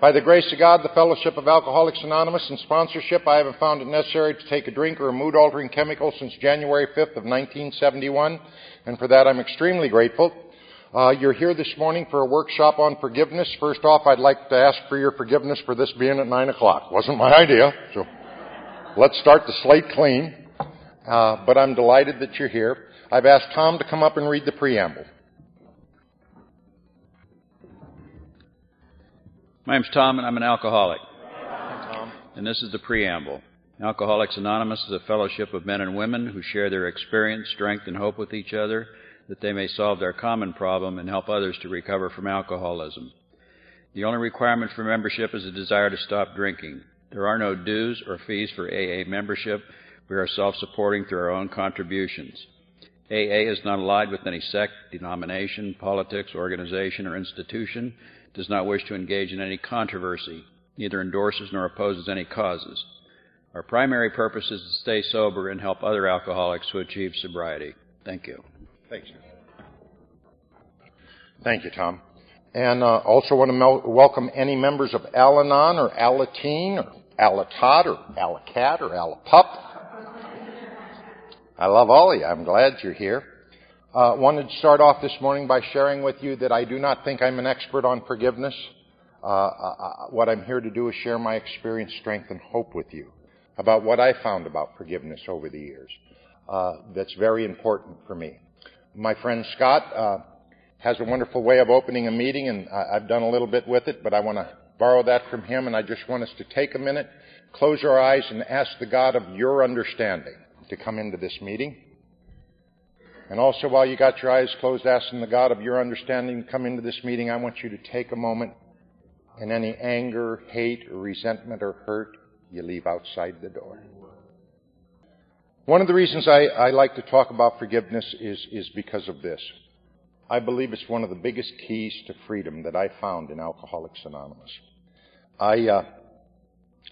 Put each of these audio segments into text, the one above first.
By the grace of God, the Fellowship of Alcoholics Anonymous, and sponsorship, I haven't found it necessary to take a drink or a mood altering chemical since January 5th of 1971, and for that I'm extremely grateful. Uh, you're here this morning for a workshop on forgiveness. First off, I'd like to ask for your forgiveness for this being at 9 o'clock. Wasn't my idea, so let's start the slate clean. Uh, but I'm delighted that you're here. I've asked Tom to come up and read the preamble. My name's Tom, and I'm an alcoholic. And this is the preamble. Alcoholics Anonymous is a fellowship of men and women who share their experience, strength, and hope with each other that they may solve their common problem and help others to recover from alcoholism. The only requirement for membership is a desire to stop drinking. There are no dues or fees for AA membership. We are self supporting through our own contributions. AA is not allied with any sect, denomination, politics, organization, or institution does not wish to engage in any controversy, neither endorses nor opposes any causes. Our primary purpose is to stay sober and help other alcoholics to achieve sobriety. Thank you. Thank you. Thank you, Tom. And uh, also want to mel- welcome any members of Al-Anon or Alateen or Alatot or Alacat or Alapup. I love all of you. I'm glad you're here. Uh, wanted to start off this morning by sharing with you that I do not think I'm an expert on forgiveness. Uh, uh, uh, what I'm here to do is share my experience, strength, and hope with you about what I found about forgiveness over the years. Uh, that's very important for me. My friend Scott uh, has a wonderful way of opening a meeting, and I've done a little bit with it, but I want to borrow that from him, and I just want us to take a minute, close our eyes, and ask the God of your understanding to come into this meeting. And also, while you got your eyes closed, asking the God of your understanding to come into this meeting, I want you to take a moment and any anger, hate, or resentment or hurt you leave outside the door. One of the reasons I, I like to talk about forgiveness is, is because of this. I believe it's one of the biggest keys to freedom that I found in Alcoholics Anonymous. I, uh,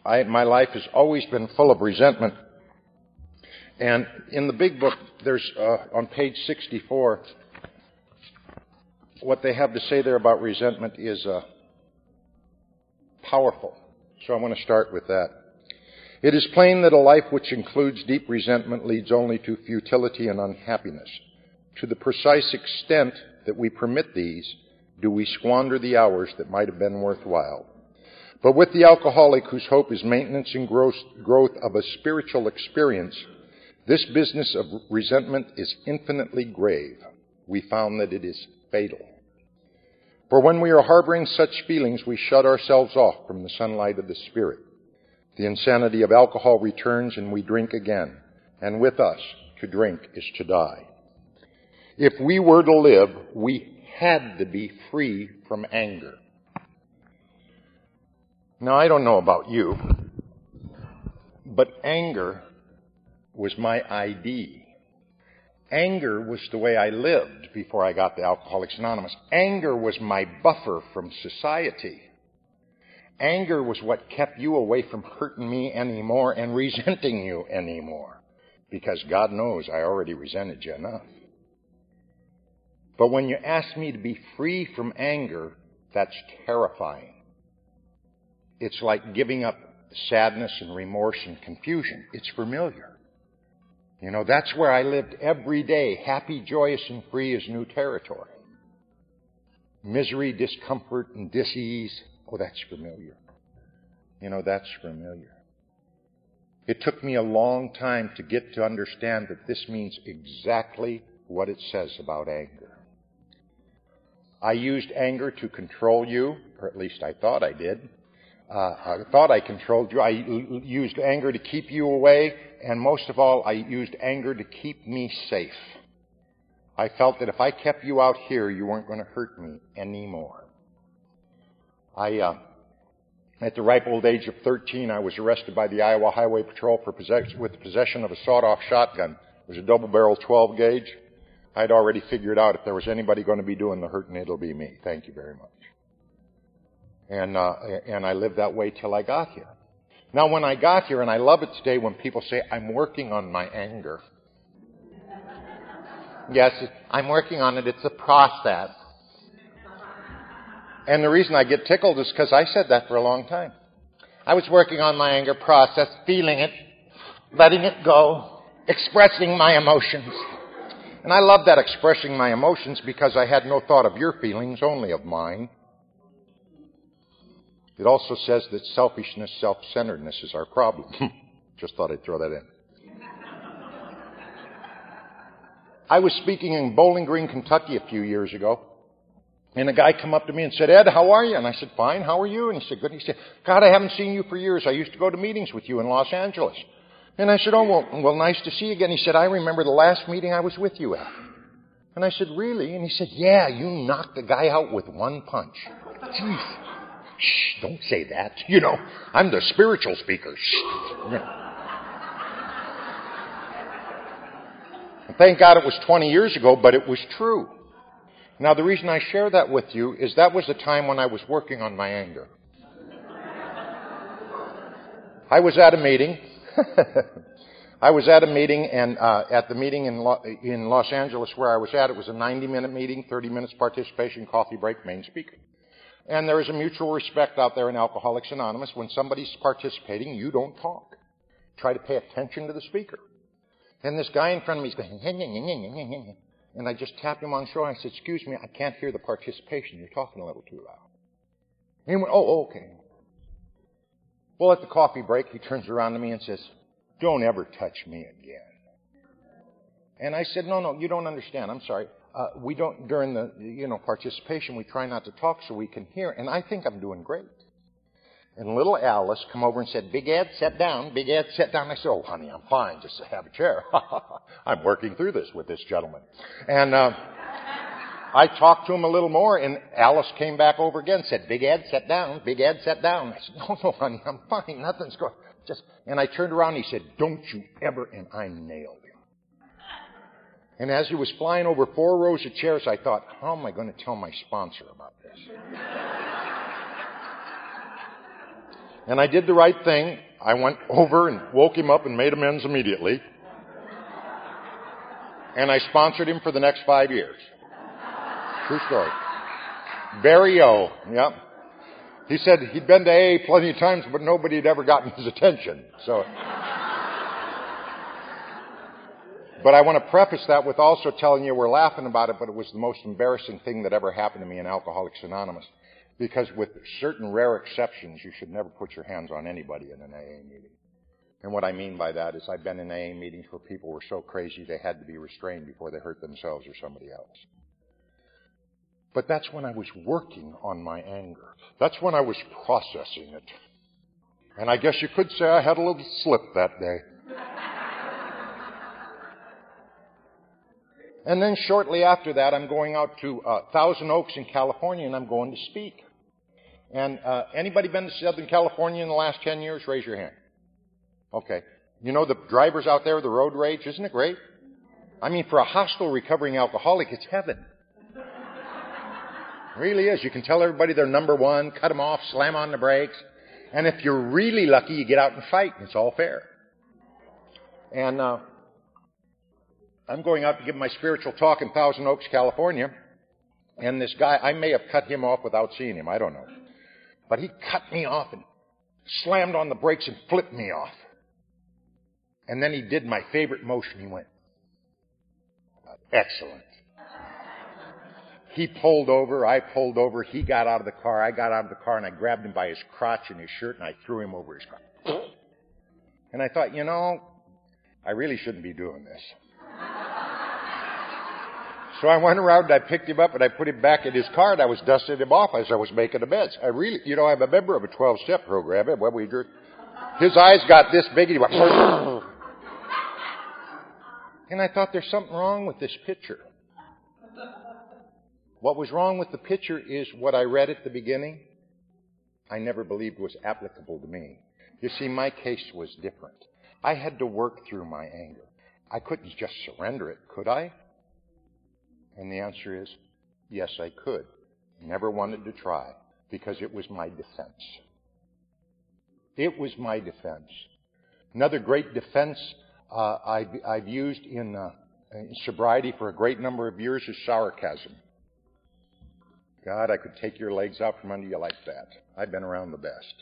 I, my life has always been full of resentment and in the big book, there's uh, on page 64, what they have to say there about resentment is uh, powerful. So I want to start with that. It is plain that a life which includes deep resentment leads only to futility and unhappiness. To the precise extent that we permit these, do we squander the hours that might have been worthwhile. But with the alcoholic whose hope is maintenance and growth of a spiritual experience, this business of resentment is infinitely grave. We found that it is fatal. For when we are harboring such feelings, we shut ourselves off from the sunlight of the Spirit. The insanity of alcohol returns and we drink again. And with us, to drink is to die. If we were to live, we had to be free from anger. Now, I don't know about you, but anger was my ID. Anger was the way I lived before I got to Alcoholics Anonymous. Anger was my buffer from society. Anger was what kept you away from hurting me anymore and resenting you anymore. Because God knows I already resented you enough. But when you ask me to be free from anger, that's terrifying. It's like giving up sadness and remorse and confusion. It's familiar. You know, that's where I lived every day, happy, joyous, and free as new territory. Misery, discomfort, and disease, oh, that's familiar. You know, that's familiar. It took me a long time to get to understand that this means exactly what it says about anger. I used anger to control you, or at least I thought I did. Uh, I thought I controlled you. I used anger to keep you away, and most of all, I used anger to keep me safe. I felt that if I kept you out here, you weren't going to hurt me anymore. I, uh, At the ripe old age of 13, I was arrested by the Iowa Highway Patrol for possession, with possession of a sawed-off shotgun. It was a double-barrel 12 gauge. I'd already figured out if there was anybody going to be doing the hurting, it'll be me. Thank you very much. And uh, and I lived that way till I got here. Now, when I got here, and I love it today when people say, "I'm working on my anger." Yes, I'm working on it. It's a process. And the reason I get tickled is because I said that for a long time. I was working on my anger process, feeling it, letting it go, expressing my emotions. And I love that expressing my emotions because I had no thought of your feelings, only of mine. It also says that selfishness, self-centeredness is our problem. Just thought I'd throw that in. I was speaking in Bowling Green, Kentucky a few years ago, and a guy come up to me and said, Ed, how are you? And I said, fine, how are you? And he said, good. He said, God, I haven't seen you for years. I used to go to meetings with you in Los Angeles. And I said, oh, well, well nice to see you again. He said, I remember the last meeting I was with you at. And I said, really? And he said, yeah, you knocked the guy out with one punch. Jeez. Shh, don't say that. You know, I'm the spiritual speaker. Thank God it was 20 years ago, but it was true. Now, the reason I share that with you is that was the time when I was working on my anger. I was at a meeting. I was at a meeting, and uh, at the meeting in, Lo- in Los Angeles where I was at, it was a 90-minute meeting, 30 minutes participation, coffee break, main speaker. And there is a mutual respect out there in Alcoholics Anonymous. When somebody's participating, you don't talk. Try to pay attention to the speaker. And this guy in front of me is going, and I just tapped him on the shoulder I said, excuse me, I can't hear the participation. You're talking a little too loud. He went, oh, okay. Well, at the coffee break, he turns around to me and says, don't ever touch me again. And I said, no, no, you don't understand. I'm sorry. Uh, we don't, during the, you know, participation, we try not to talk so we can hear. And I think I'm doing great. And little Alice come over and said, Big Ed, sit down. Big Ed, sit down. I said, Oh, honey, I'm fine. Just have a chair. I'm working through this with this gentleman. And, uh, I talked to him a little more and Alice came back over again, said, Big Ed, sit down. Big Ed, sit down. I said, No, no, honey, I'm fine. Nothing's going, just, and I turned around and he said, Don't you ever, and I nailed. And as he was flying over four rows of chairs, I thought, how am I going to tell my sponsor about this? And I did the right thing. I went over and woke him up and made amends immediately. And I sponsored him for the next five years. True story. Barry O. Yep. He said he'd been to AA plenty of times, but nobody had ever gotten his attention. So. But I want to preface that with also telling you we're laughing about it, but it was the most embarrassing thing that ever happened to me in Alcoholics Anonymous. Because with certain rare exceptions, you should never put your hands on anybody in an AA meeting. And what I mean by that is I've been in AA meetings where people were so crazy they had to be restrained before they hurt themselves or somebody else. But that's when I was working on my anger. That's when I was processing it. And I guess you could say I had a little slip that day. And then shortly after that, I'm going out to uh, Thousand Oaks in California and I'm going to speak. And uh, anybody been to Southern California in the last 10 years? Raise your hand. Okay. You know the drivers out there, the road rage, isn't it great? I mean, for a hostile recovering alcoholic, it's heaven. It really is. You can tell everybody they're number one, cut them off, slam on the brakes. And if you're really lucky, you get out and fight, and it's all fair. And uh, I'm going out to give my spiritual talk in Thousand Oaks, California. And this guy, I may have cut him off without seeing him. I don't know. But he cut me off and slammed on the brakes and flipped me off. And then he did my favorite motion. He went, excellent. He pulled over, I pulled over, he got out of the car, I got out of the car and I grabbed him by his crotch and his shirt and I threw him over his car. And I thought, you know, I really shouldn't be doing this. So I went around and I picked him up and I put him back in his car and I was dusting him off as I was making beds. I really, you know, I'm a member of a 12 step program. and When we his eyes got this big and he went, and I thought there's something wrong with this picture. What was wrong with the picture is what I read at the beginning. I never believed was applicable to me. You see, my case was different. I had to work through my anger. I couldn't just surrender it, could I? And the answer is, yes, I could. Never wanted to try because it was my defense. It was my defense. Another great defense uh, I've, I've, used in, uh, in sobriety for a great number of years is sarcasm. God, I could take your legs out from under you like that. I've been around the best.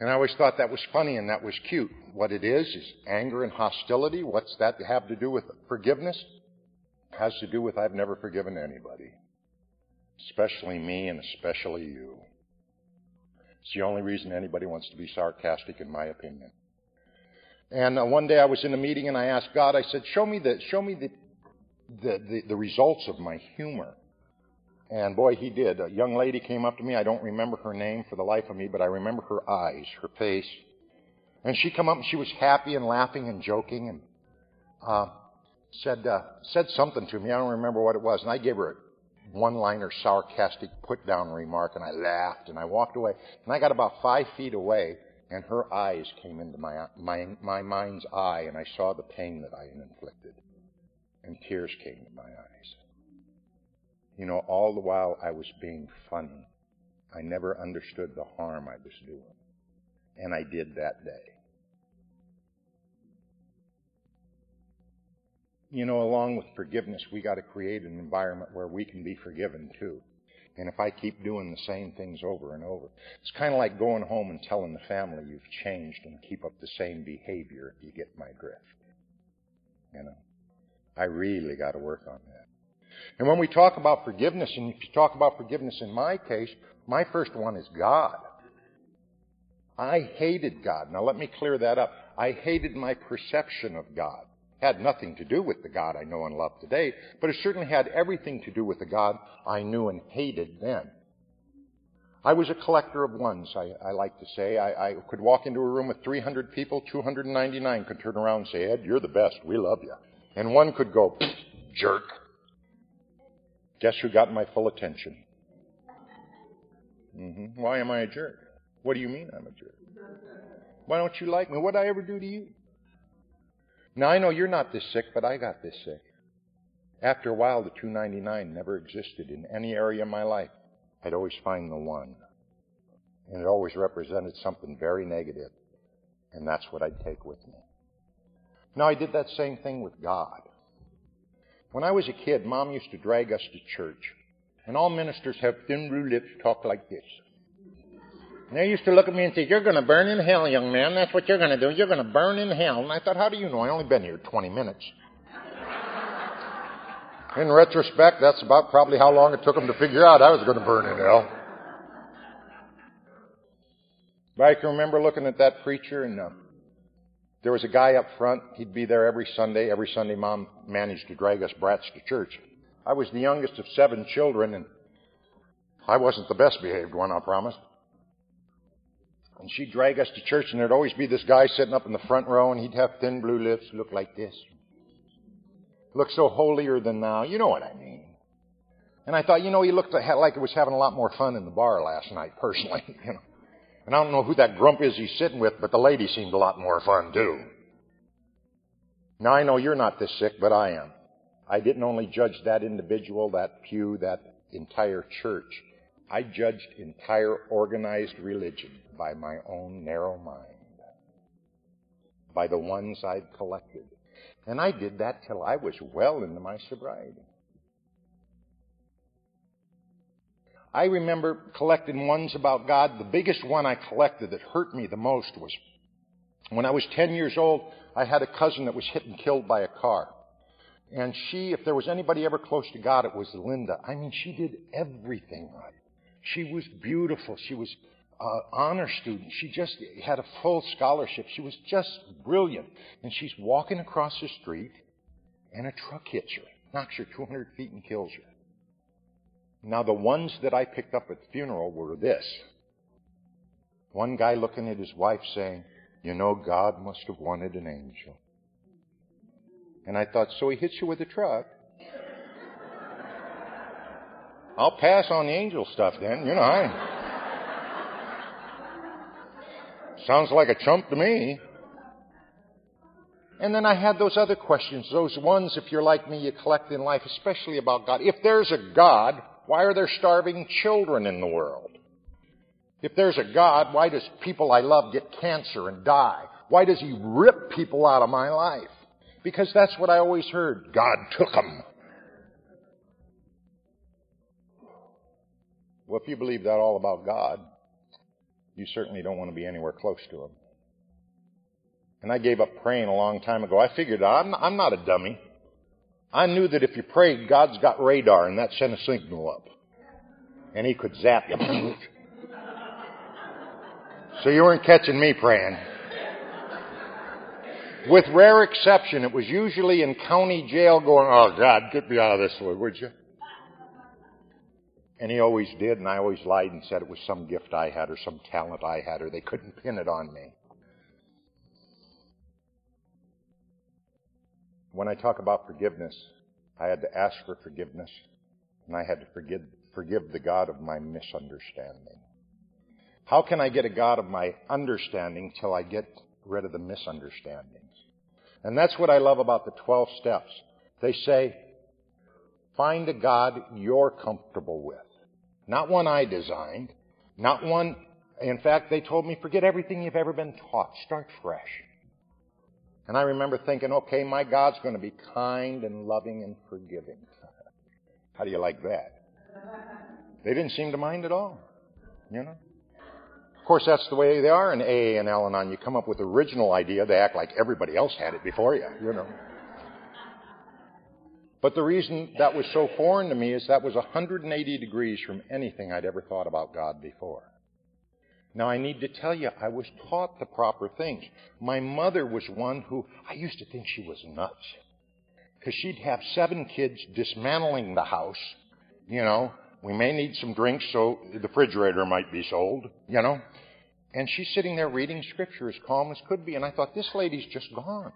And I always thought that was funny and that was cute. What it is is anger and hostility. What's that have to do with forgiveness? Has to do with I've never forgiven anybody. Especially me and especially you. It's the only reason anybody wants to be sarcastic, in my opinion. And uh, one day I was in a meeting and I asked God, I said, show me the, show me the, the, the, the results of my humor. And boy, he did. A young lady came up to me. I don't remember her name for the life of me, but I remember her eyes, her face. And she come up and she was happy and laughing and joking and uh, said uh, said something to me. I don't remember what it was. And I gave her a one-liner, sarcastic put-down remark, and I laughed and I walked away. And I got about five feet away, and her eyes came into my my my mind's eye, and I saw the pain that I had inflicted, and tears came to my eyes. You know, all the while I was being funny. I never understood the harm I was doing. And I did that day. You know, along with forgiveness, we got to create an environment where we can be forgiven too. And if I keep doing the same things over and over, it's kind of like going home and telling the family you've changed and keep up the same behavior if you get my drift. You know, I really got to work on that. And when we talk about forgiveness, and if you talk about forgiveness in my case, my first one is God. I hated God. Now let me clear that up. I hated my perception of God. Had nothing to do with the God I know and love today, but it certainly had everything to do with the God I knew and hated then. I was a collector of ones, I, I like to say. I, I, could walk into a room with 300 people, 299 could turn around and say, Ed, you're the best. We love you. And one could go, jerk. Guess who got my full attention? Mm-hmm. Why am I a jerk? What do you mean I'm a jerk? Why don't you like me? What did I ever do to you? Now I know you're not this sick, but I got this sick. After a while, the 299 never existed in any area of my life. I'd always find the one. And it always represented something very negative. And that's what I'd take with me. Now I did that same thing with God. When I was a kid, Mom used to drag us to church. And all ministers have thin blue lips talk like this. And they used to look at me and say, You're going to burn in hell, young man. That's what you're going to do. You're going to burn in hell. And I thought, How do you know? I only been here 20 minutes. In retrospect, that's about probably how long it took them to figure out I was going to burn in hell. But I can remember looking at that preacher and uh, there was a guy up front. He'd be there every Sunday. Every Sunday, Mom managed to drag us brats to church. I was the youngest of seven children, and I wasn't the best behaved one, I promise. And she'd drag us to church, and there'd always be this guy sitting up in the front row, and he'd have thin blue lips, look like this. Look so holier than thou. You know what I mean. And I thought, you know, he looked like he was having a lot more fun in the bar last night, personally. You know. And I don't know who that grump is he's sitting with, but the lady seemed a lot more fun too. Now I know you're not this sick, but I am. I didn't only judge that individual, that pew, that entire church. I judged entire organized religion by my own narrow mind. By the ones I'd collected. And I did that till I was well into my sobriety. I remember collecting ones about God. The biggest one I collected that hurt me the most was when I was 10 years old, I had a cousin that was hit and killed by a car. And she, if there was anybody ever close to God, it was Linda. I mean, she did everything right. She was beautiful. She was uh, honor student. She just had a full scholarship. She was just brilliant. And she's walking across the street, and a truck hits her, knocks her 200 feet, and kills her. Now, the ones that I picked up at the funeral were this. One guy looking at his wife saying, You know, God must have wanted an angel. And I thought, So he hits you with a truck. I'll pass on the angel stuff then. You know, I. sounds like a chump to me. And then I had those other questions, those ones, if you're like me, you collect in life, especially about God. If there's a God, why are there starving children in the world? If there's a God, why does people I love get cancer and die? Why does He rip people out of my life? Because that's what I always heard. God took them. Well, if you believe that all about God, you certainly don't want to be anywhere close to Him. And I gave up praying a long time ago. I figured I'm, I'm not a dummy. I knew that if you prayed, God's got radar and that sent a signal up. And He could zap you. so you weren't catching me praying. With rare exception, it was usually in county jail going, oh God, get me out of this, would you? And he always did, and I always lied and said it was some gift I had or some talent I had, or they couldn't pin it on me. When I talk about forgiveness, I had to ask for forgiveness, and I had to forgive, forgive the God of my misunderstanding. How can I get a God of my understanding till I get rid of the misunderstandings? And that's what I love about the 12 steps. They say, find a God you're comfortable with. Not one I designed. Not one, in fact, they told me, forget everything you've ever been taught. Start fresh. And I remember thinking, okay, my God's going to be kind and loving and forgiving. How do you like that? They didn't seem to mind at all. You know? Of course, that's the way they are in AA and Al Anon. You come up with original idea, they act like everybody else had it before you, you know. But the reason that was so foreign to me is that was 180 degrees from anything I'd ever thought about God before. Now I need to tell you, I was taught the proper things. My mother was one who, I used to think she was nuts. Because she'd have seven kids dismantling the house. You know, we may need some drinks so the refrigerator might be sold, you know. And she's sitting there reading scripture as calm as could be. And I thought, this lady's just gone.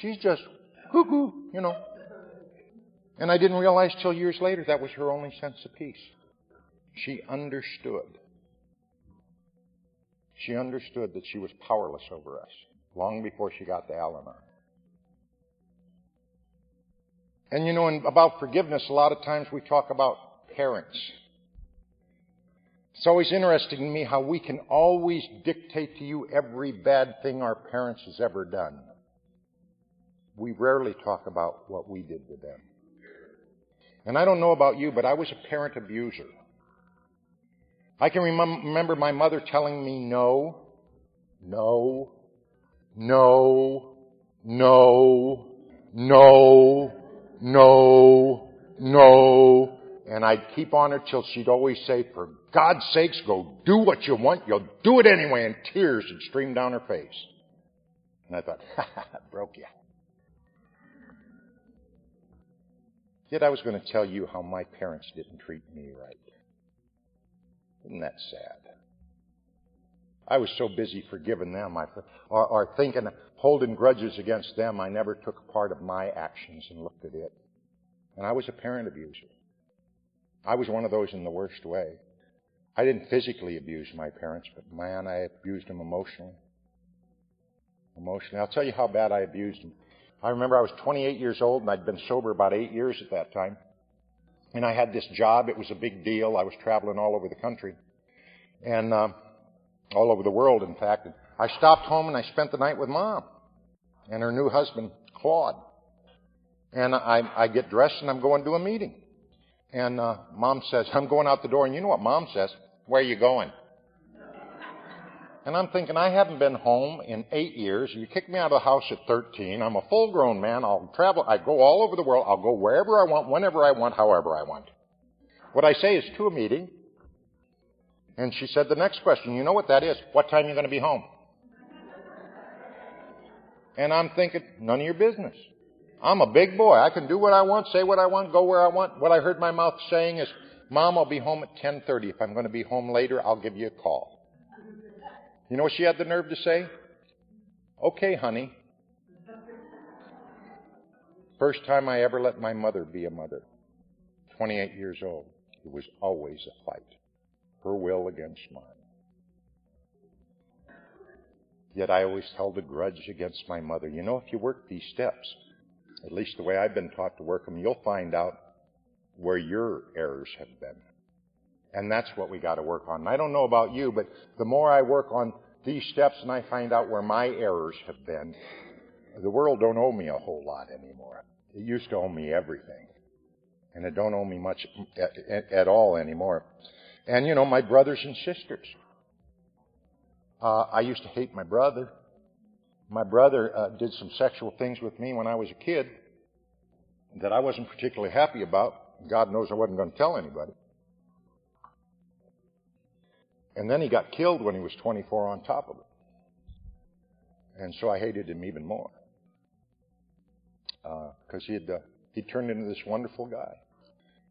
She's just cuckoo, you know. And I didn't realize till years later that was her only sense of peace. She understood. She understood that she was powerless over us long before she got to Al. And you know, about forgiveness, a lot of times we talk about parents. It's always interesting to me how we can always dictate to you every bad thing our parents has ever done we rarely talk about what we did to them. And I don't know about you, but I was a parent abuser. I can remember my mother telling me no, no, no, no, no, no, no, and I'd keep on her till she'd always say, for God's sakes, go do what you want. You'll do it anyway. And tears would stream down her face. And I thought, ha ha, broke you. Yet I was going to tell you how my parents didn't treat me right. Isn't that sad? I was so busy forgiving them or, or thinking, holding grudges against them, I never took part of my actions and looked at it. And I was a parent abuser. I was one of those in the worst way. I didn't physically abuse my parents, but man, I abused them emotionally. Emotionally. I'll tell you how bad I abused them. I remember I was 28 years old and I'd been sober about eight years at that time. And I had this job. It was a big deal. I was traveling all over the country and uh, all over the world, in fact. And I stopped home and I spent the night with mom and her new husband, Claude. And I, I get dressed and I'm going to a meeting. And uh, mom says, I'm going out the door. And you know what mom says? Where are you going? And I'm thinking, I haven't been home in eight years. You kicked me out of the house at 13. I'm a full grown man. I'll travel. I go all over the world. I'll go wherever I want, whenever I want, however I want. What I say is to a meeting. And she said the next question, you know what that is? What time are you going to be home? And I'm thinking, none of your business. I'm a big boy. I can do what I want, say what I want, go where I want. What I heard my mouth saying is, Mom, I'll be home at 10:30. If I'm going to be home later, I'll give you a call. You know what she had the nerve to say? Okay, honey. First time I ever let my mother be a mother. 28 years old. It was always a fight. Her will against mine. Yet I always held a grudge against my mother. You know, if you work these steps, at least the way I've been taught to work them, you'll find out where your errors have been. And that's what we got to work on. And I don't know about you, but the more I work on these steps and I find out where my errors have been, the world don't owe me a whole lot anymore. It used to owe me everything. And it don't owe me much at, at, all anymore. And you know, my brothers and sisters. Uh, I used to hate my brother. My brother uh, did some sexual things with me when I was a kid that I wasn't particularly happy about. God knows I wasn't going to tell anybody. And then he got killed when he was 24 on top of it. And so I hated him even more. Because uh, he had, uh, he turned into this wonderful guy.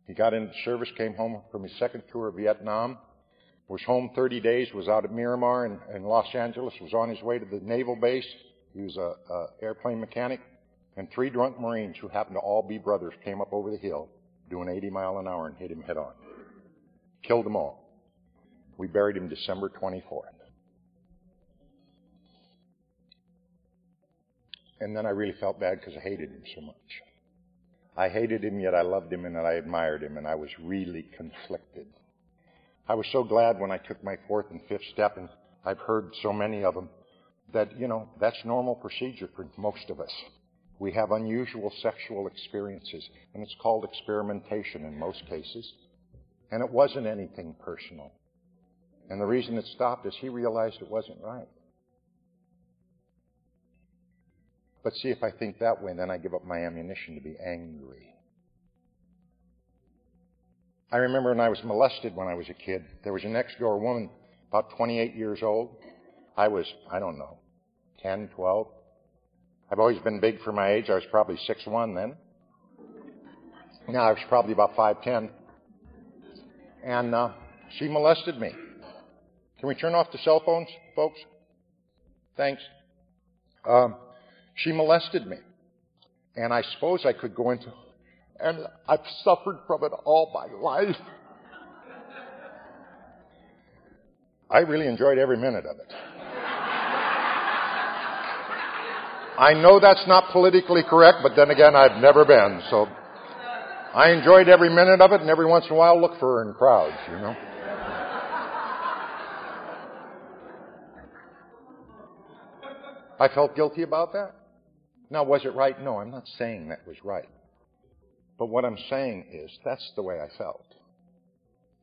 He got into service, came home from his second tour of Vietnam, was home 30 days, was out at Miramar in, in Los Angeles, was on his way to the naval base. He was a, a airplane mechanic, and three drunk Marines who happened to all be brothers came up over the hill doing 80 mile an hour and hit him head on. Killed them all. We buried him December 24th. And then I really felt bad because I hated him so much. I hated him, yet I loved him and I admired him, and I was really conflicted. I was so glad when I took my fourth and fifth step, and I've heard so many of them, that, you know, that's normal procedure for most of us. We have unusual sexual experiences, and it's called experimentation in most cases. And it wasn't anything personal. And the reason it stopped is he realized it wasn't right. But see, if I think that way, then I give up my ammunition to be angry. I remember when I was molested when I was a kid. There was a next door woman, about 28 years old. I was, I don't know, 10, 12. I've always been big for my age. I was probably 6'1 then. Now I was probably about 5'10. And uh, she molested me. Can we turn off the cell phones, folks? Thanks. Um, she molested me. And I suppose I could go into, and I've suffered from it all my life. I really enjoyed every minute of it. I know that's not politically correct, but then again, I've never been, so I enjoyed every minute of it, and every once in a while look for her in crowds, you know. I felt guilty about that. Now, was it right? No, I'm not saying that was right. But what I'm saying is that's the way I felt.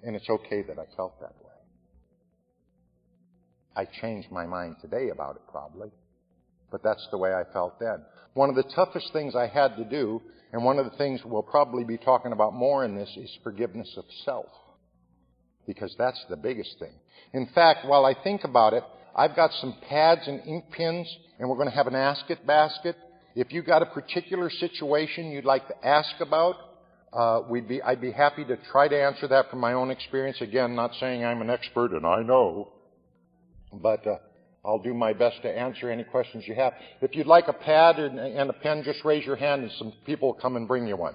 And it's okay that I felt that way. I changed my mind today about it probably, but that's the way I felt then. One of the toughest things I had to do, and one of the things we'll probably be talking about more in this, is forgiveness of self. Because that's the biggest thing. In fact, while I think about it, I've got some pads and ink pens, and we're going to have an ask it basket. If you've got a particular situation you'd like to ask about, uh, we'd be, I'd be happy to try to answer that from my own experience. Again, not saying I'm an expert and I know, but uh, I'll do my best to answer any questions you have. If you'd like a pad and, and a pen, just raise your hand and some people will come and bring you one.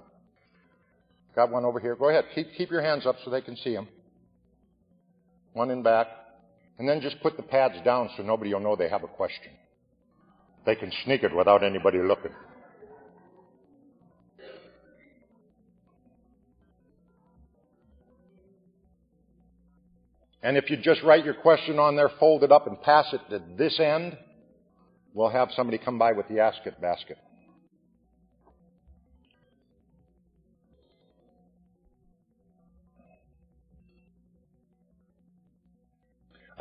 Got one over here. Go ahead. Keep, keep your hands up so they can see them. One in back. And then just put the pads down so nobody will know they have a question. They can sneak it without anybody looking. And if you just write your question on there, fold it up, and pass it to this end, we'll have somebody come by with the ask it basket.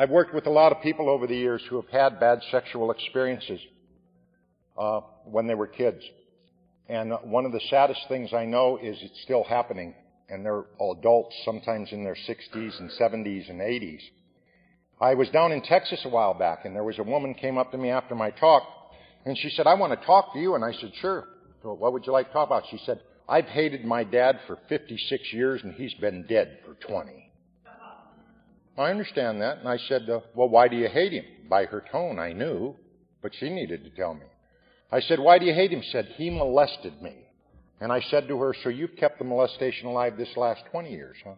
I've worked with a lot of people over the years who have had bad sexual experiences uh, when they were kids. And one of the saddest things I know is it's still happening. And they're adults, sometimes in their 60s and 70s and 80s. I was down in Texas a while back, and there was a woman came up to me after my talk, and she said, I want to talk to you. And I said, sure. So what would you like to talk about? She said, I've hated my dad for 56 years, and he's been dead for 20. I understand that. And I said, uh, Well, why do you hate him? By her tone, I knew, but she needed to tell me. I said, Why do you hate him? She said, He molested me. And I said to her, So you've kept the molestation alive this last 20 years, huh?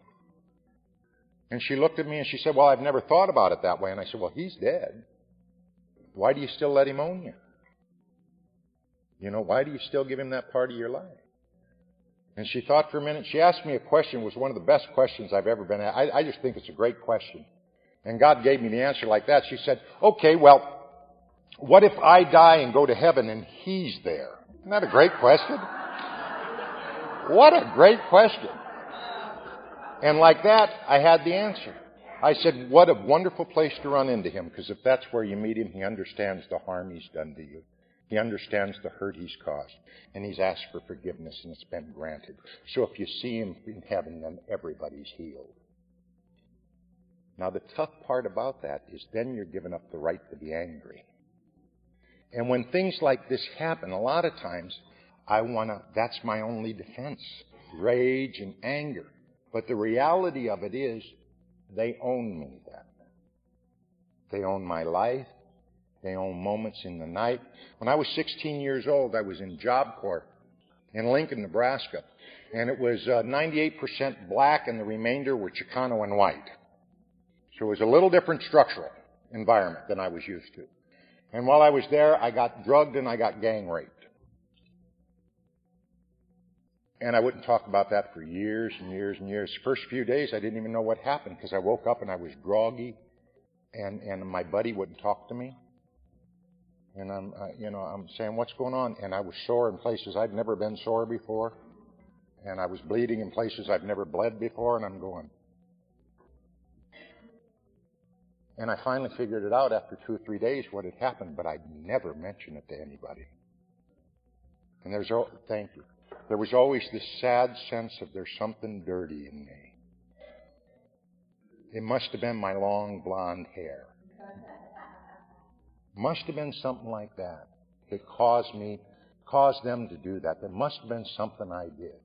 And she looked at me and she said, Well, I've never thought about it that way. And I said, Well, he's dead. why do you still let him own you? You know, why do you still give him that part of your life? And she thought for a minute. She asked me a question. Was one of the best questions I've ever been asked. I, I just think it's a great question. And God gave me the answer like that. She said, okay, well, what if I die and go to heaven and he's there? Isn't that a great question? What a great question. And like that, I had the answer. I said, what a wonderful place to run into him, because if that's where you meet him, he understands the harm he's done to you. He understands the hurt he's caused. And he's asked for forgiveness, and it's been granted. So if you see him in heaven, then everybody's healed. Now, the tough part about that is then you're given up the right to be angry. And when things like this happen, a lot of times, I want to, that's my only defense rage and anger. But the reality of it is, they own me then. They own my life. They own moments in the night. When I was 16 years old, I was in Job Corps in Lincoln, Nebraska. And it was uh, 98% black and the remainder were Chicano and white. So it was a little different structural environment than I was used to. And while I was there, I got drugged and I got gang raped. And I wouldn't talk about that for years and years and years. The First few days, I didn't even know what happened because I woke up and I was groggy, and and my buddy wouldn't talk to me. And I'm, uh, you know, I'm saying, what's going on? And I was sore in places I'd never been sore before, and I was bleeding in places I've never bled before, and I'm going. And I finally figured it out after two or three days what had happened, but I'd never mention it to anybody. And there's, oh, thank you. There was always this sad sense of there's something dirty in me. It must have been my long blonde hair. Must have been something like that that caused me, caused them to do that. There must have been something I did.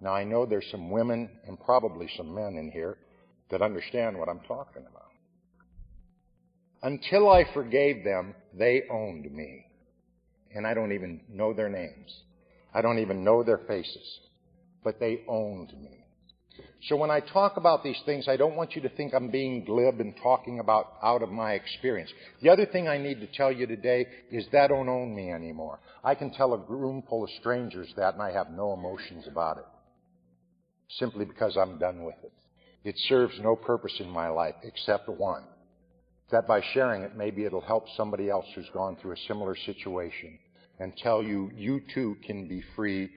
Now I know there's some women and probably some men in here that understand what I'm talking about. Until I forgave them, they owned me. And I don't even know their names. I don't even know their faces, but they owned me. So when I talk about these things, I don't want you to think I'm being glib and talking about out of my experience. The other thing I need to tell you today is that don't own me anymore. I can tell a room full of strangers that and I have no emotions about it. Simply because I'm done with it. It serves no purpose in my life except one. That by sharing it, maybe it'll help somebody else who's gone through a similar situation and tell you you too can be free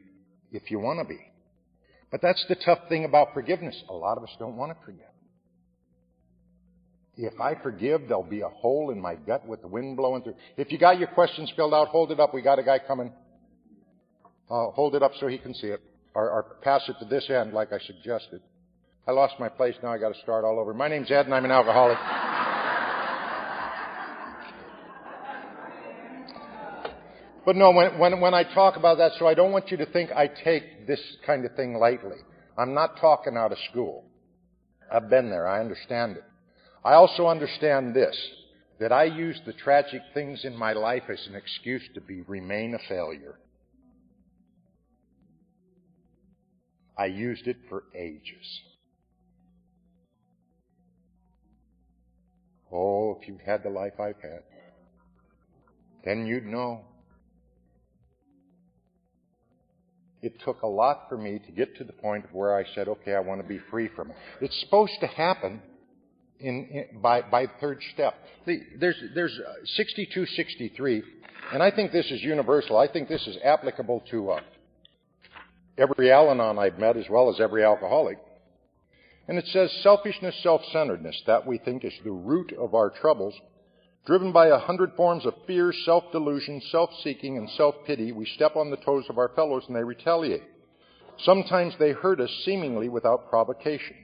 if you want to be. But that's the tough thing about forgiveness. A lot of us don't want to forgive. If I forgive, there'll be a hole in my gut with the wind blowing through. If you got your questions filled out, hold it up. We got a guy coming. Uh, hold it up so he can see it. Or, or pass it to this end like I suggested. I lost my place. Now I got to start all over. My name's Ed and I'm an alcoholic. But no, when, when, when I talk about that, so I don't want you to think I take this kind of thing lightly. I'm not talking out of school. I've been there. I understand it. I also understand this, that I use the tragic things in my life as an excuse to be, remain a failure. I used it for ages. Oh, if you had the life I've had, then you'd know. It took a lot for me to get to the point where I said, okay, I want to be free from it. It's supposed to happen in, in by, by third step. The, there's, there's 62, 63, and I think this is universal. I think this is applicable to uh, every Al-Anon I've met as well as every alcoholic. And it says selfishness, self-centeredness, that we think is the root of our troubles, Driven by a hundred forms of fear, self-delusion, self-seeking, and self-pity, we step on the toes of our fellows and they retaliate. Sometimes they hurt us seemingly without provocation.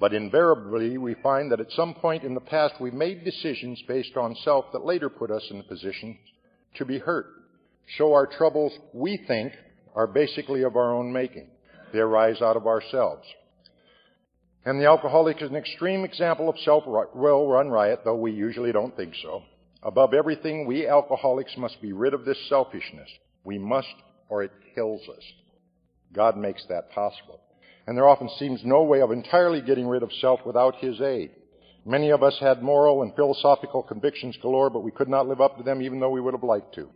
But invariably, we find that at some point in the past we made decisions based on self that later put us in the position to be hurt. So our troubles, we think, are basically of our own making. They arise out of ourselves. And the alcoholic is an extreme example of self-will run riot, though we usually don't think so. Above everything, we alcoholics must be rid of this selfishness. We must, or it kills us. God makes that possible. And there often seems no way of entirely getting rid of self without His aid. Many of us had moral and philosophical convictions galore, but we could not live up to them even though we would have liked to.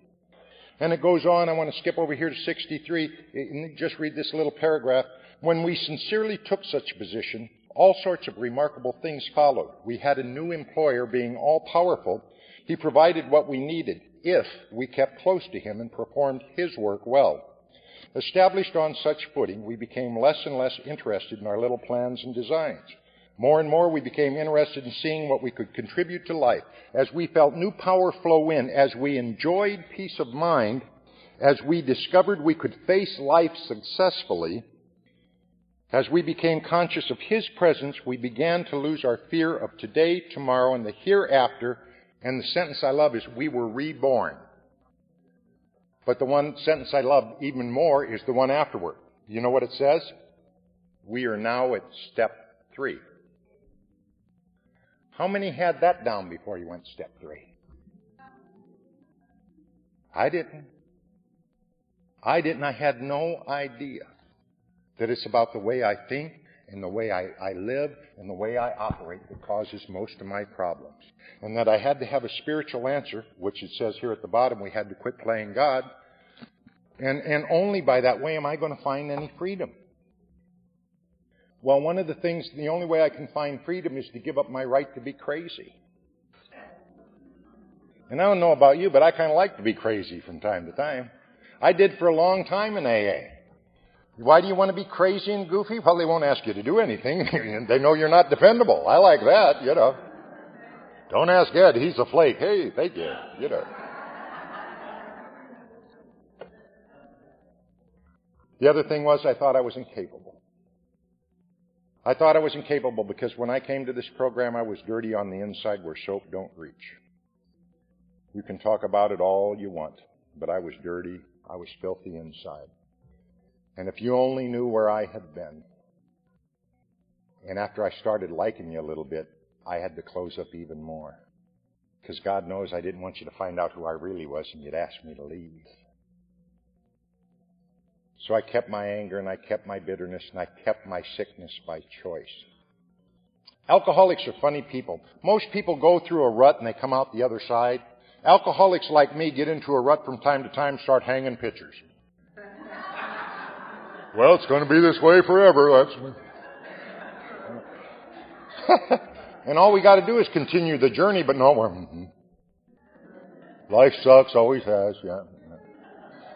And it goes on. I want to skip over here to 63 and just read this little paragraph. When we sincerely took such position, all sorts of remarkable things followed. We had a new employer being all powerful. He provided what we needed if we kept close to him and performed his work well. Established on such footing, we became less and less interested in our little plans and designs. More and more we became interested in seeing what we could contribute to life. As we felt new power flow in, as we enjoyed peace of mind, as we discovered we could face life successfully, as we became conscious of His presence, we began to lose our fear of today, tomorrow, and the hereafter. And the sentence I love is, we were reborn. But the one sentence I love even more is the one afterward. You know what it says? We are now at step three. How many had that down before you went step three? I didn't. I didn't. I had no idea that it's about the way I think and the way I, I live and the way I operate that causes most of my problems. And that I had to have a spiritual answer, which it says here at the bottom, we had to quit playing God. And, and only by that way am I going to find any freedom. Well, one of the things, the only way I can find freedom is to give up my right to be crazy. And I don't know about you, but I kind of like to be crazy from time to time. I did for a long time in AA. Why do you want to be crazy and goofy? Well, they won't ask you to do anything. they know you're not dependable. I like that, you know. Don't ask Ed, he's a flake. Hey, thank you, you know. The other thing was I thought I was incapable. I thought I was incapable because when I came to this program, I was dirty on the inside where soap don't reach. You can talk about it all you want, but I was dirty. I was filthy inside. And if you only knew where I had been, and after I started liking you a little bit, I had to close up even more. Because God knows I didn't want you to find out who I really was and you'd ask me to leave. So I kept my anger and I kept my bitterness and I kept my sickness by choice. Alcoholics are funny people. Most people go through a rut and they come out the other side. Alcoholics like me get into a rut from time to time, start hanging pictures. Well, it's going to be this way forever. That's and all we got to do is continue the journey, but no, mm-hmm. life sucks, always has. Yeah.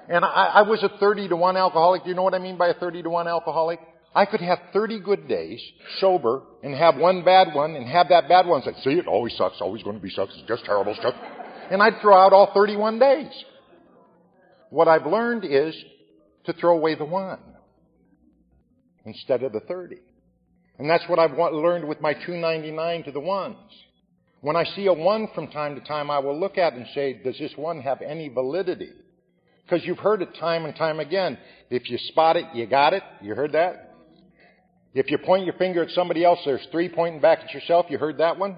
And I, I was a 30 to 1 alcoholic. Do you know what I mean by a 30 to 1 alcoholic? I could have 30 good days, sober, and have one bad one, and have that bad one say, see, it always sucks, always going to be sucks, it's just terrible stuff. And I'd throw out all 31 days. What I've learned is to throw away the one instead of the 30. And that's what I've learned with my 299 to the ones. When I see a one from time to time, I will look at it and say, does this one have any validity? Because you've heard it time and time again. If you spot it, you got it. You heard that? If you point your finger at somebody else, there's three pointing back at yourself. You heard that one?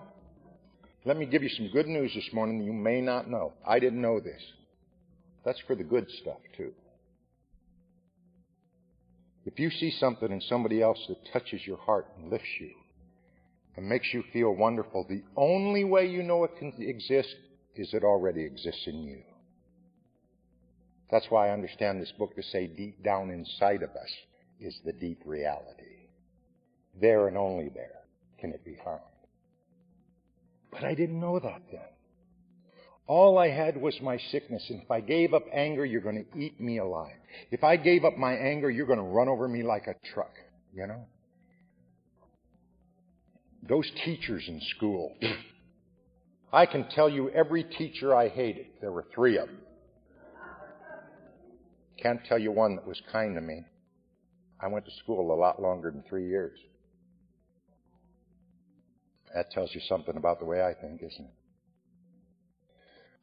Let me give you some good news this morning you may not know. I didn't know this. That's for the good stuff, too. If you see something in somebody else that touches your heart and lifts you and makes you feel wonderful, the only way you know it can exist is it already exists in you. That's why I understand this book to say deep down inside of us is the deep reality. There and only there can it be found. But I didn't know that then. All I had was my sickness, and if I gave up anger, you're going to eat me alive. If I gave up my anger, you're going to run over me like a truck, you know? Those teachers in school, I can tell you every teacher I hated. There were three of them. Can't tell you one that was kind to me. I went to school a lot longer than three years. That tells you something about the way I think, isn't it?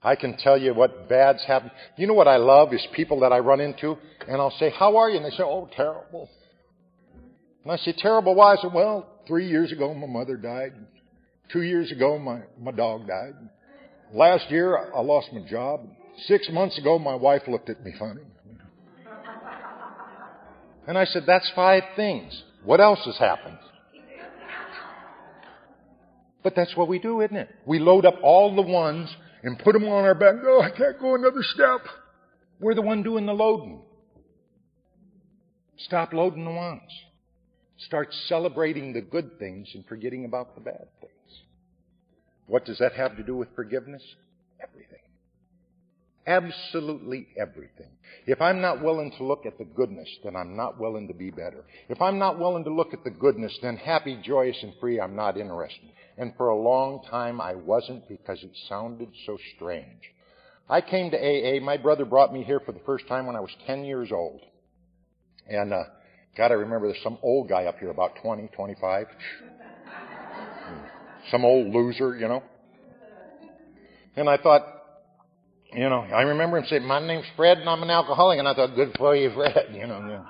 I can tell you what bad's happened. You know what I love is people that I run into, and I'll say, How are you? And they say, Oh, terrible. And I say, Terrible why? I say, Well, three years ago my mother died. Two years ago my, my dog died. Last year I lost my job. Six months ago my wife looked at me funny. And I said, That's five things. What else has happened? But that's what we do, isn't it? We load up all the ones and put them on our back. No, I can't go another step. We're the one doing the loading. Stop loading the ones. Start celebrating the good things and forgetting about the bad things. What does that have to do with forgiveness? Absolutely everything. If I'm not willing to look at the goodness, then I'm not willing to be better. If I'm not willing to look at the goodness, then happy, joyous, and free, I'm not interested. And for a long time, I wasn't because it sounded so strange. I came to AA. My brother brought me here for the first time when I was 10 years old. And, uh, God, I remember there's some old guy up here, about 20, 25. some old loser, you know. And I thought, you know, I remember him saying, my name's Fred and I'm an alcoholic. And I thought, good for you, Fred, you know. Yeah.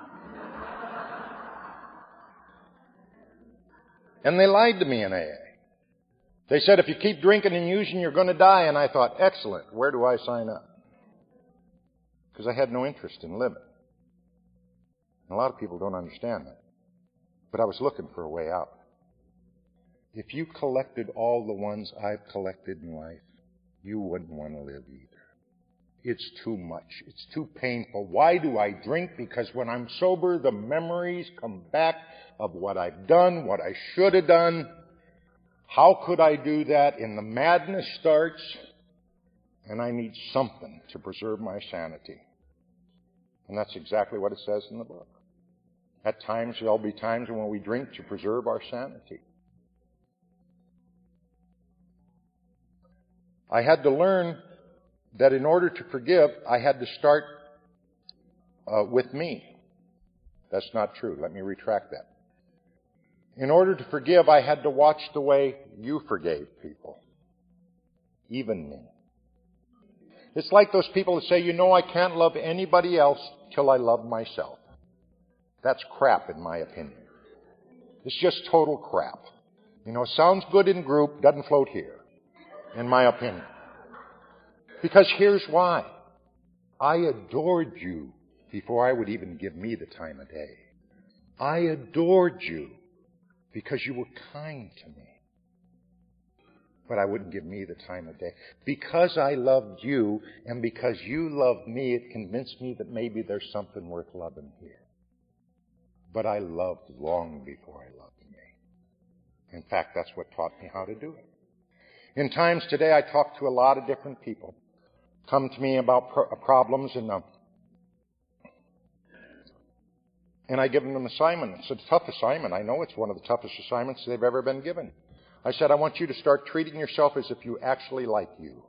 And they lied to me in AA. They said, if you keep drinking and using, you're going to die. And I thought, excellent. Where do I sign up? Because I had no interest in living. And a lot of people don't understand that. But I was looking for a way out. If you collected all the ones I've collected in life, you wouldn't want to live either. It's too much. It's too painful. Why do I drink? Because when I'm sober, the memories come back of what I've done, what I should have done. How could I do that? And the madness starts, and I need something to preserve my sanity. And that's exactly what it says in the book. At times, there'll be times when we drink to preserve our sanity. I had to learn that in order to forgive, I had to start uh, with me. That's not true. Let me retract that. In order to forgive, I had to watch the way you forgave people. Even me. It's like those people that say, you know, I can't love anybody else till I love myself. That's crap in my opinion. It's just total crap. You know, sounds good in group, doesn't float here, in my opinion. Because here's why. I adored you before I would even give me the time of day. I adored you because you were kind to me. But I wouldn't give me the time of day. Because I loved you and because you loved me, it convinced me that maybe there's something worth loving here. But I loved long before I loved me. In fact, that's what taught me how to do it. In times today, I talk to a lot of different people come to me about pro- problems and uh, and I give them an assignment. It's a tough assignment. I know it's one of the toughest assignments they've ever been given. I said, I want you to start treating yourself as if you actually like you.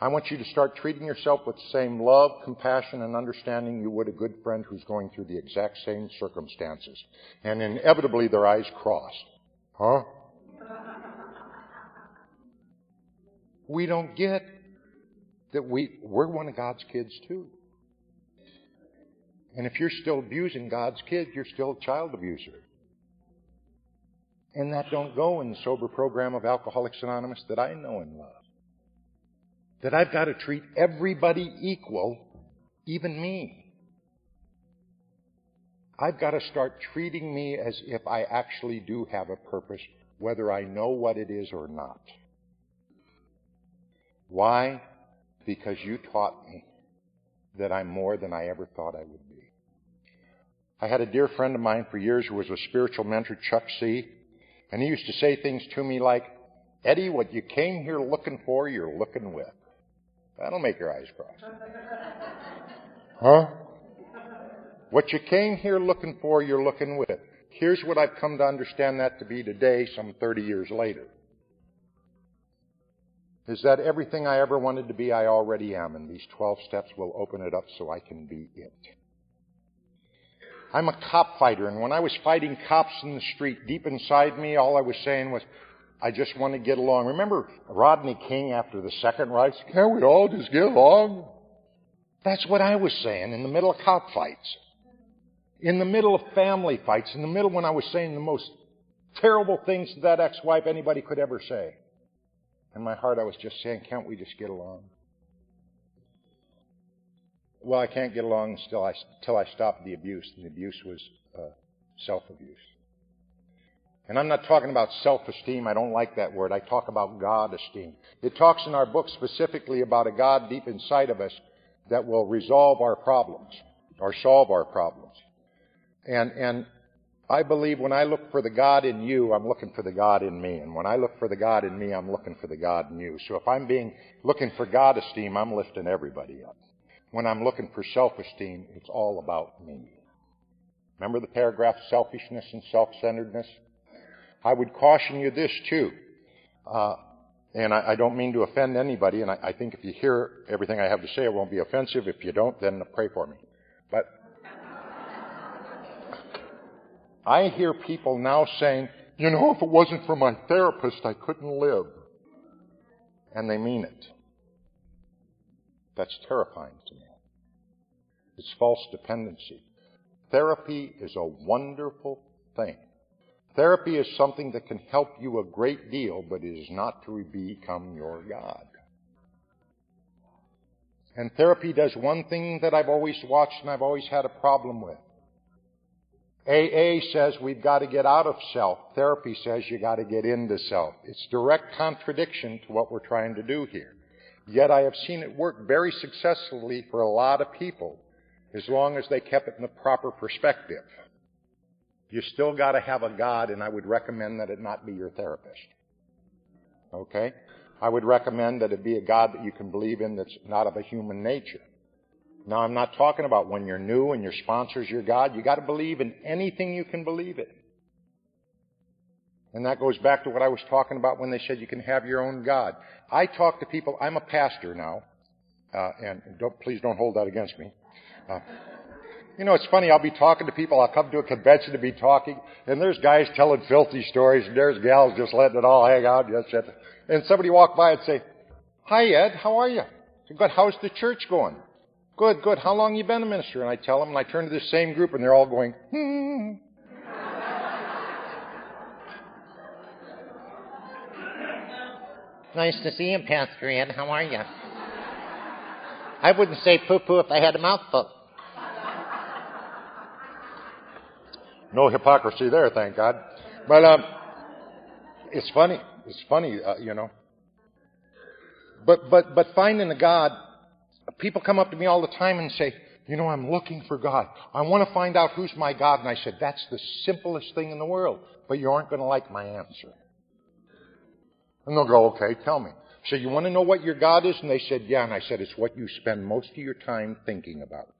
I want you to start treating yourself with the same love, compassion, and understanding you would a good friend who's going through the exact same circumstances. And inevitably their eyes cross. Huh? We don't get that we, we're one of God's kids too. And if you're still abusing God's kid, you're still a child abuser. And that don't go in the sober program of Alcoholics Anonymous that I know and love. That I've got to treat everybody equal, even me. I've got to start treating me as if I actually do have a purpose, whether I know what it is or not. Why? Because you taught me that I'm more than I ever thought I would be. I had a dear friend of mine for years who was a spiritual mentor, Chuck C., and he used to say things to me like, Eddie, what you came here looking for, you're looking with. That'll make your eyes cross. huh? What you came here looking for, you're looking with. Here's what I've come to understand that to be today, some 30 years later is that everything I ever wanted to be, I already am, and these 12 steps will open it up so I can be it. I'm a cop fighter, and when I was fighting cops in the street, deep inside me, all I was saying was, I just want to get along. Remember Rodney King after the second rights? Can't we all just get along? That's what I was saying in the middle of cop fights. In the middle of family fights. In the middle when I was saying the most terrible things to that ex-wife anybody could ever say. In my heart, I was just saying, can't we just get along? Well, I can't get along until I, until I stop the abuse, and the abuse was uh, self abuse. And I'm not talking about self-esteem. I don't like that word. I talk about God esteem. It talks in our book specifically about a God deep inside of us that will resolve our problems or solve our problems. And, and I believe when I look for the God in you, I'm looking for the God in me. And when I look for the God in me, I'm looking for the God in you. So if I'm being, looking for God esteem, I'm lifting everybody up. When I'm looking for self-esteem, it's all about me. Remember the paragraph, selfishness and self-centeredness? I would caution you this too. Uh, and I, I, don't mean to offend anybody, and I, I think if you hear everything I have to say, it won't be offensive. If you don't, then pray for me. But I hear people now saying, you know, if it wasn't for my therapist, I couldn't live. And they mean it. That's terrifying to me. It's false dependency. Therapy is a wonderful thing. Therapy is something that can help you a great deal, but it is not to become your God. And therapy does one thing that I've always watched and I've always had a problem with. AA says we've got to get out of self. Therapy says you got to get into self. It's direct contradiction to what we're trying to do here. Yet I have seen it work very successfully for a lot of people as long as they kept it in the proper perspective. You still got to have a God, and I would recommend that it not be your therapist. Okay? I would recommend that it be a God that you can believe in that's not of a human nature. Now, I'm not talking about when you're new and your sponsor's your God. You got to believe in anything you can believe in. And that goes back to what I was talking about when they said you can have your own God. I talk to people. I'm a pastor now, uh, and don't, please don't hold that against me. Uh, you know, it's funny. I'll be talking to people. I'll come to a convention to be talking, and there's guys telling filthy stories, and there's gals just letting it all hang out. And somebody walk by and say, "Hi, Ed. How are you?" Good. How's the church going? Good, good. How long you been a minister? And I tell them, and I turn to this same group, and they're all going, hmm. Nice to see you, Pastor Ed. How are you? I wouldn't say poo-poo if I had a mouthful. No hypocrisy there, thank God. But um, it's funny. It's funny, uh, you know. But but but finding a God People come up to me all the time and say, you know, I'm looking for God. I want to find out who's my God. And I said, that's the simplest thing in the world, but you aren't going to like my answer. And they'll go, okay, tell me. So you want to know what your God is? And they said, yeah. And I said, it's what you spend most of your time thinking about.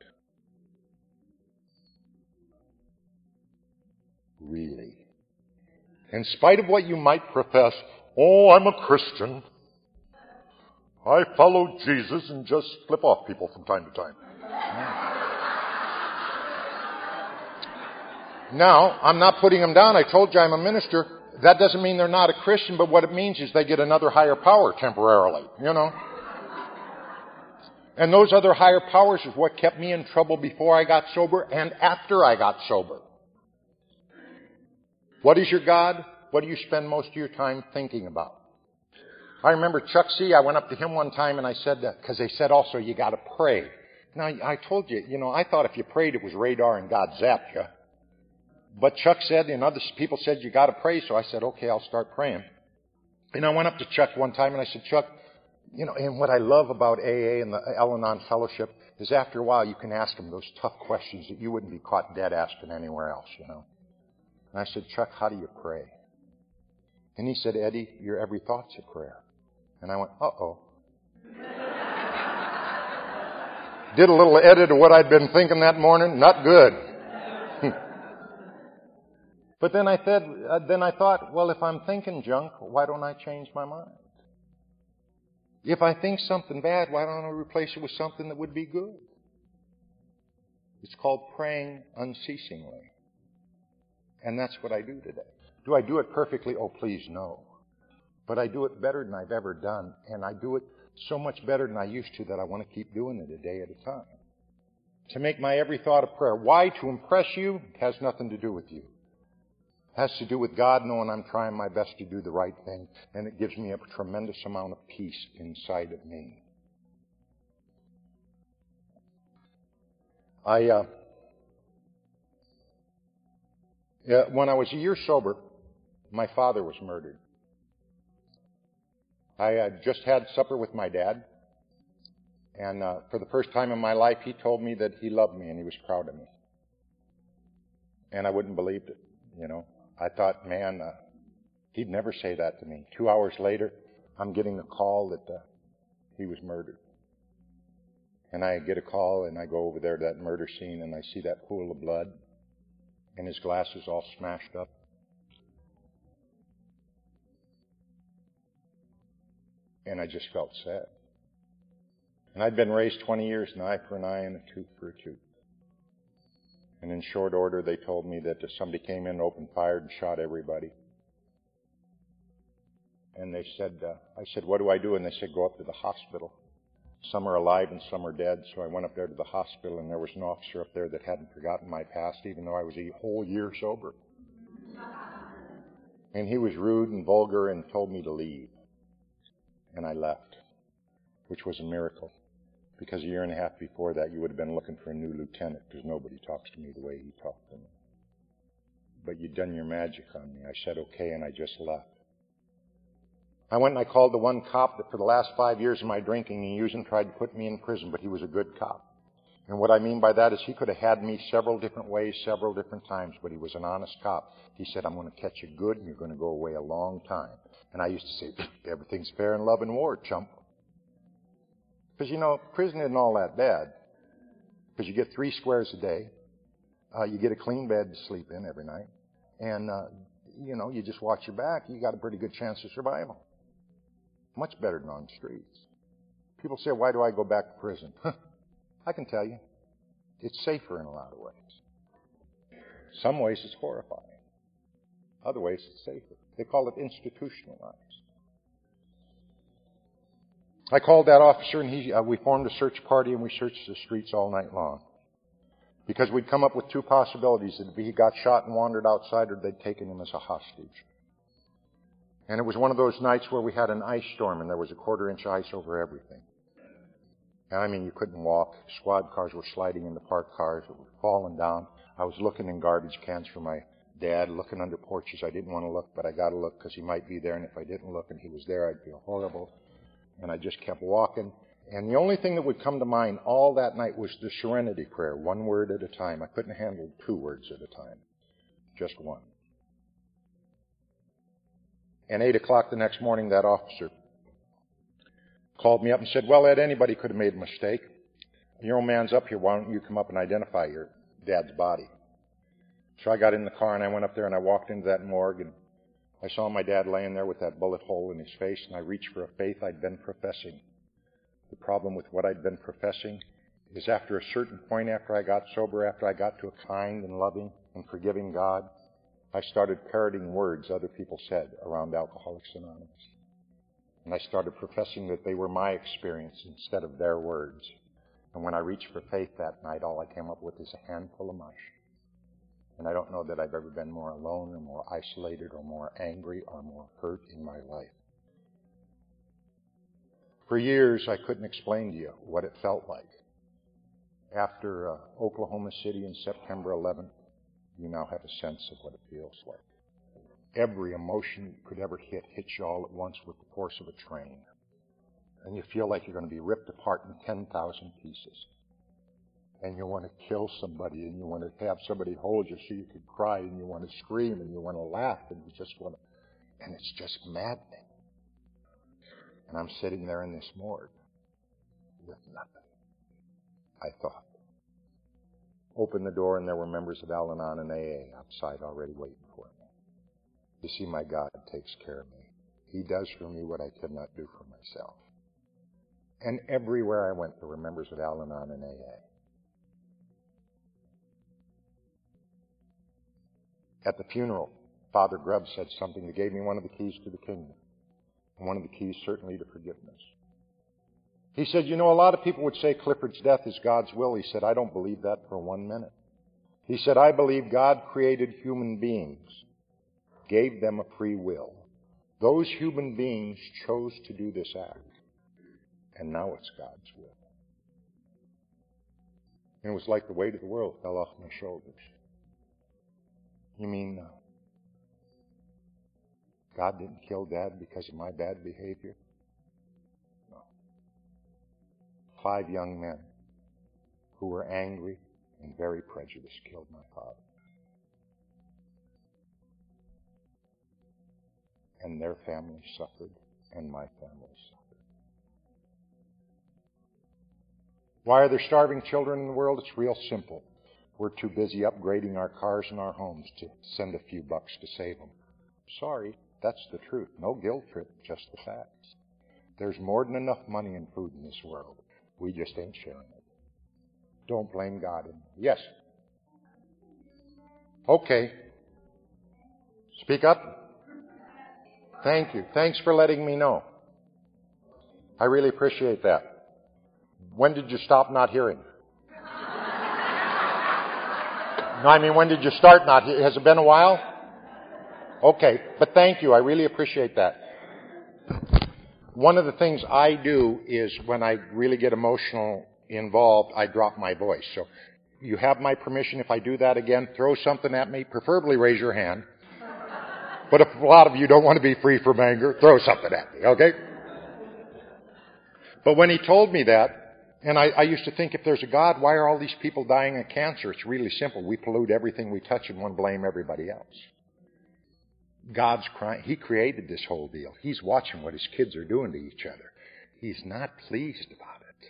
Really. In spite of what you might profess, oh, I'm a Christian. I follow Jesus and just flip off people from time to time. now, I'm not putting them down. I told you I'm a minister. That doesn't mean they're not a Christian, but what it means is they get another higher power temporarily, you know. And those other higher powers is what kept me in trouble before I got sober and after I got sober. What is your God? What do you spend most of your time thinking about? I remember Chuck C. I went up to him one time and I said that because they said also you got to pray. Now I told you, you know, I thought if you prayed it was radar and God zapped you. But Chuck said, and other people said you got to pray, so I said, okay, I'll start praying. And I went up to Chuck one time and I said, Chuck, you know, and what I love about AA and the Al-Anon Fellowship is after a while you can ask them those tough questions that you wouldn't be caught dead asking anywhere else, you know. And I said, Chuck, how do you pray? And he said, Eddie, your every thought's a prayer. And I went, uh oh. Did a little edit of what I'd been thinking that morning. Not good. but then I said, uh, then I thought, well, if I'm thinking junk, why don't I change my mind? If I think something bad, why don't I replace it with something that would be good? It's called praying unceasingly. And that's what I do today. Do I do it perfectly? Oh, please, no. But I do it better than I've ever done. And I do it so much better than I used to that I want to keep doing it a day at a time. To make my every thought a prayer. Why? To impress you? Has nothing to do with you. It has to do with God knowing I'm trying my best to do the right thing. And it gives me a tremendous amount of peace inside of me. I, uh, when I was a year sober, my father was murdered. I had just had supper with my dad, and uh, for the first time in my life, he told me that he loved me and he was proud of me. And I wouldn't believe it, you know. I thought, man, uh, he'd never say that to me. Two hours later, I'm getting a call that uh, he was murdered. And I get a call and I go over there to that murder scene and I see that pool of blood and his glasses all smashed up. And I just felt sad. And I'd been raised 20 years, an eye for an eye and a tooth for a tooth. And in short order, they told me that somebody came in, opened fire, and shot everybody. And they said, uh, I said, what do I do? And they said, go up to the hospital. Some are alive and some are dead. So I went up there to the hospital, and there was an officer up there that hadn't forgotten my past, even though I was a whole year sober. And he was rude and vulgar and told me to leave. And I left, which was a miracle. Because a year and a half before that, you would have been looking for a new lieutenant because nobody talks to me the way he talked to me. But you'd done your magic on me. I said okay, and I just left. I went and I called the one cop that for the last five years of my drinking and using tried to put me in prison, but he was a good cop. And what I mean by that is he could have had me several different ways, several different times, but he was an honest cop. He said, I'm going to catch you good and you're going to go away a long time. And I used to say, everything's fair in love and war, chump. Because, you know, prison isn't all that bad. Because you get three squares a day. Uh, you get a clean bed to sleep in every night. And, uh, you know, you just watch your back. You got a pretty good chance of survival. Much better than on the streets. People say, why do I go back to prison? I can tell you. It's safer in a lot of ways. Some ways it's horrifying. Other ways it's safer. They call it institutionalized. I called that officer and he, uh, we formed a search party and we searched the streets all night long. Because we'd come up with two possibilities. That if he got shot and wandered outside or they'd taken him as a hostage. And it was one of those nights where we had an ice storm and there was a quarter inch ice over everything. And I mean, you couldn't walk. Squad cars were sliding into parked cars that were falling down. I was looking in garbage cans for my dad, looking under porches. I didn't want to look, but I got to look because he might be there. And if I didn't look and he was there, I'd feel horrible. And I just kept walking. And the only thing that would come to mind all that night was the serenity prayer, one word at a time. I couldn't handle two words at a time, just one. And 8 o'clock the next morning, that officer called me up and said, Well, Ed, anybody could have made a mistake. Your old man's up here. Why don't you come up and identify your dad's body? So I got in the car and I went up there and I walked into that morgue and I saw my dad laying there with that bullet hole in his face and I reached for a faith I'd been professing. The problem with what I'd been professing is after a certain point after I got sober, after I got to a kind and loving and forgiving God, I started parroting words other people said around Alcoholics Anonymous. And I started professing that they were my experience instead of their words. And when I reached for faith that night, all I came up with is a handful of mush. And I don't know that I've ever been more alone or more isolated or more angry or more hurt in my life. For years, I couldn't explain to you what it felt like. After uh, Oklahoma City in September 11th, you now have a sense of what it feels like. Every emotion you could ever hit hits you all at once with the force of a train. And you feel like you're going to be ripped apart in 10,000 pieces. And you want to kill somebody and you want to have somebody hold you so you can cry and you want to scream and you want to laugh and you just want to, and it's just maddening. And I'm sitting there in this morgue with nothing. I thought. Opened the door and there were members of Al Anon and AA outside already waiting for me. You see, my God takes care of me. He does for me what I could not do for myself. And everywhere I went, there were members of Al Anon and AA. At the funeral, Father Grubb said something that gave me one of the keys to the kingdom. And one of the keys, certainly, to forgiveness. He said, You know, a lot of people would say Clifford's death is God's will. He said, I don't believe that for one minute. He said, I believe God created human beings, gave them a free will. Those human beings chose to do this act. And now it's God's will. And it was like the weight of the world fell off my shoulders. You mean, uh, God didn't kill Dad because of my bad behavior? No. Five young men who were angry and very prejudiced killed my father. And their family suffered, and my family suffered. Why are there starving children in the world? It's real simple. We're too busy upgrading our cars and our homes to send a few bucks to save them. Sorry, that's the truth. No guilt trip, just the facts. There's more than enough money and food in this world. We just ain't sharing it. Don't blame God. Yes. Okay. Speak up. Thank you. Thanks for letting me know. I really appreciate that. When did you stop not hearing? No, I mean, when did you start not? Has it been a while? Okay, but thank you. I really appreciate that. One of the things I do is when I really get emotional involved, I drop my voice. So you have my permission if I do that again, throw something at me, preferably raise your hand. But if a lot of you don't want to be free from anger, throw something at me, okay? But when he told me that, and I, I used to think if there's a God, why are all these people dying of cancer? It's really simple. We pollute everything we touch and want to blame everybody else. God's crying. He created this whole deal. He's watching what his kids are doing to each other. He's not pleased about it.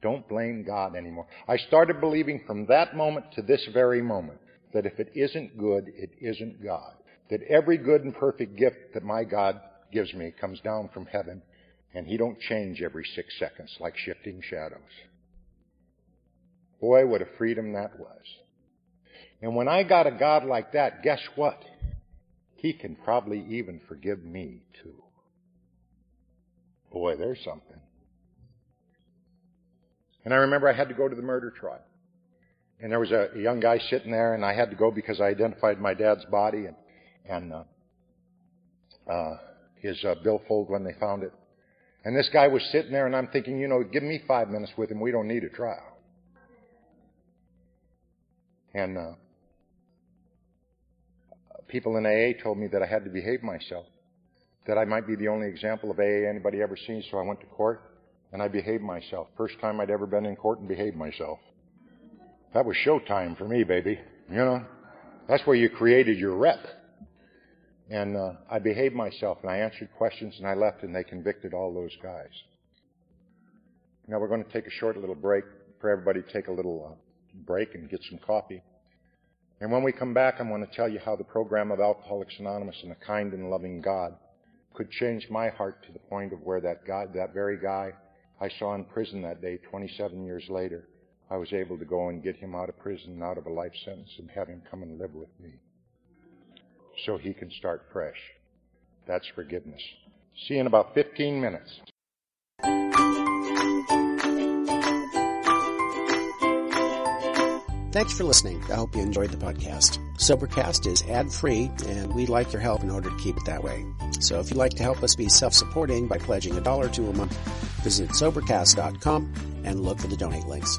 Don't blame God anymore. I started believing from that moment to this very moment that if it isn't good, it isn't God. That every good and perfect gift that my God gives me comes down from heaven and he don't change every six seconds like shifting shadows. Boy, what a freedom that was. And when I got a God like that, guess what? He can probably even forgive me too. Boy, there's something. And I remember I had to go to the murder trial. And there was a, young guy sitting there, and I had to go because I identified my dad's body and, and uh, uh, his uh, billfold when they found it. And this guy was sitting there, and I'm thinking, you know, give me five minutes with him. We don't need a trial. And uh, people in AA told me that I had to behave myself, that I might be the only example of AA anybody ever seen. So I went to court, and I behaved myself. First time I'd ever been in court and behaved myself. That was showtime for me, baby. You know, that's where you created your rep. And uh, I behaved myself and I answered questions and I left and they convicted all those guys. Now we're going to take a short little break for everybody to take a little uh, break and get some coffee. And when we come back, I'm going to tell you how the program of Alcoholics Anonymous and a kind and loving God could change my heart to the point of where that God, that very guy I saw in prison that day, 27 years later, I was able to go and get him out of prison out of a life sentence and have him come and live with me so he can start fresh. That's forgiveness. See you in about 15 minutes. Thanks for listening. I hope you enjoyed the podcast. Sobercast is ad free, and we'd like your help in order to keep it that way. So if you'd like to help us be self supporting by pledging a dollar to a month, visit Sobercast.com and look for the donate links.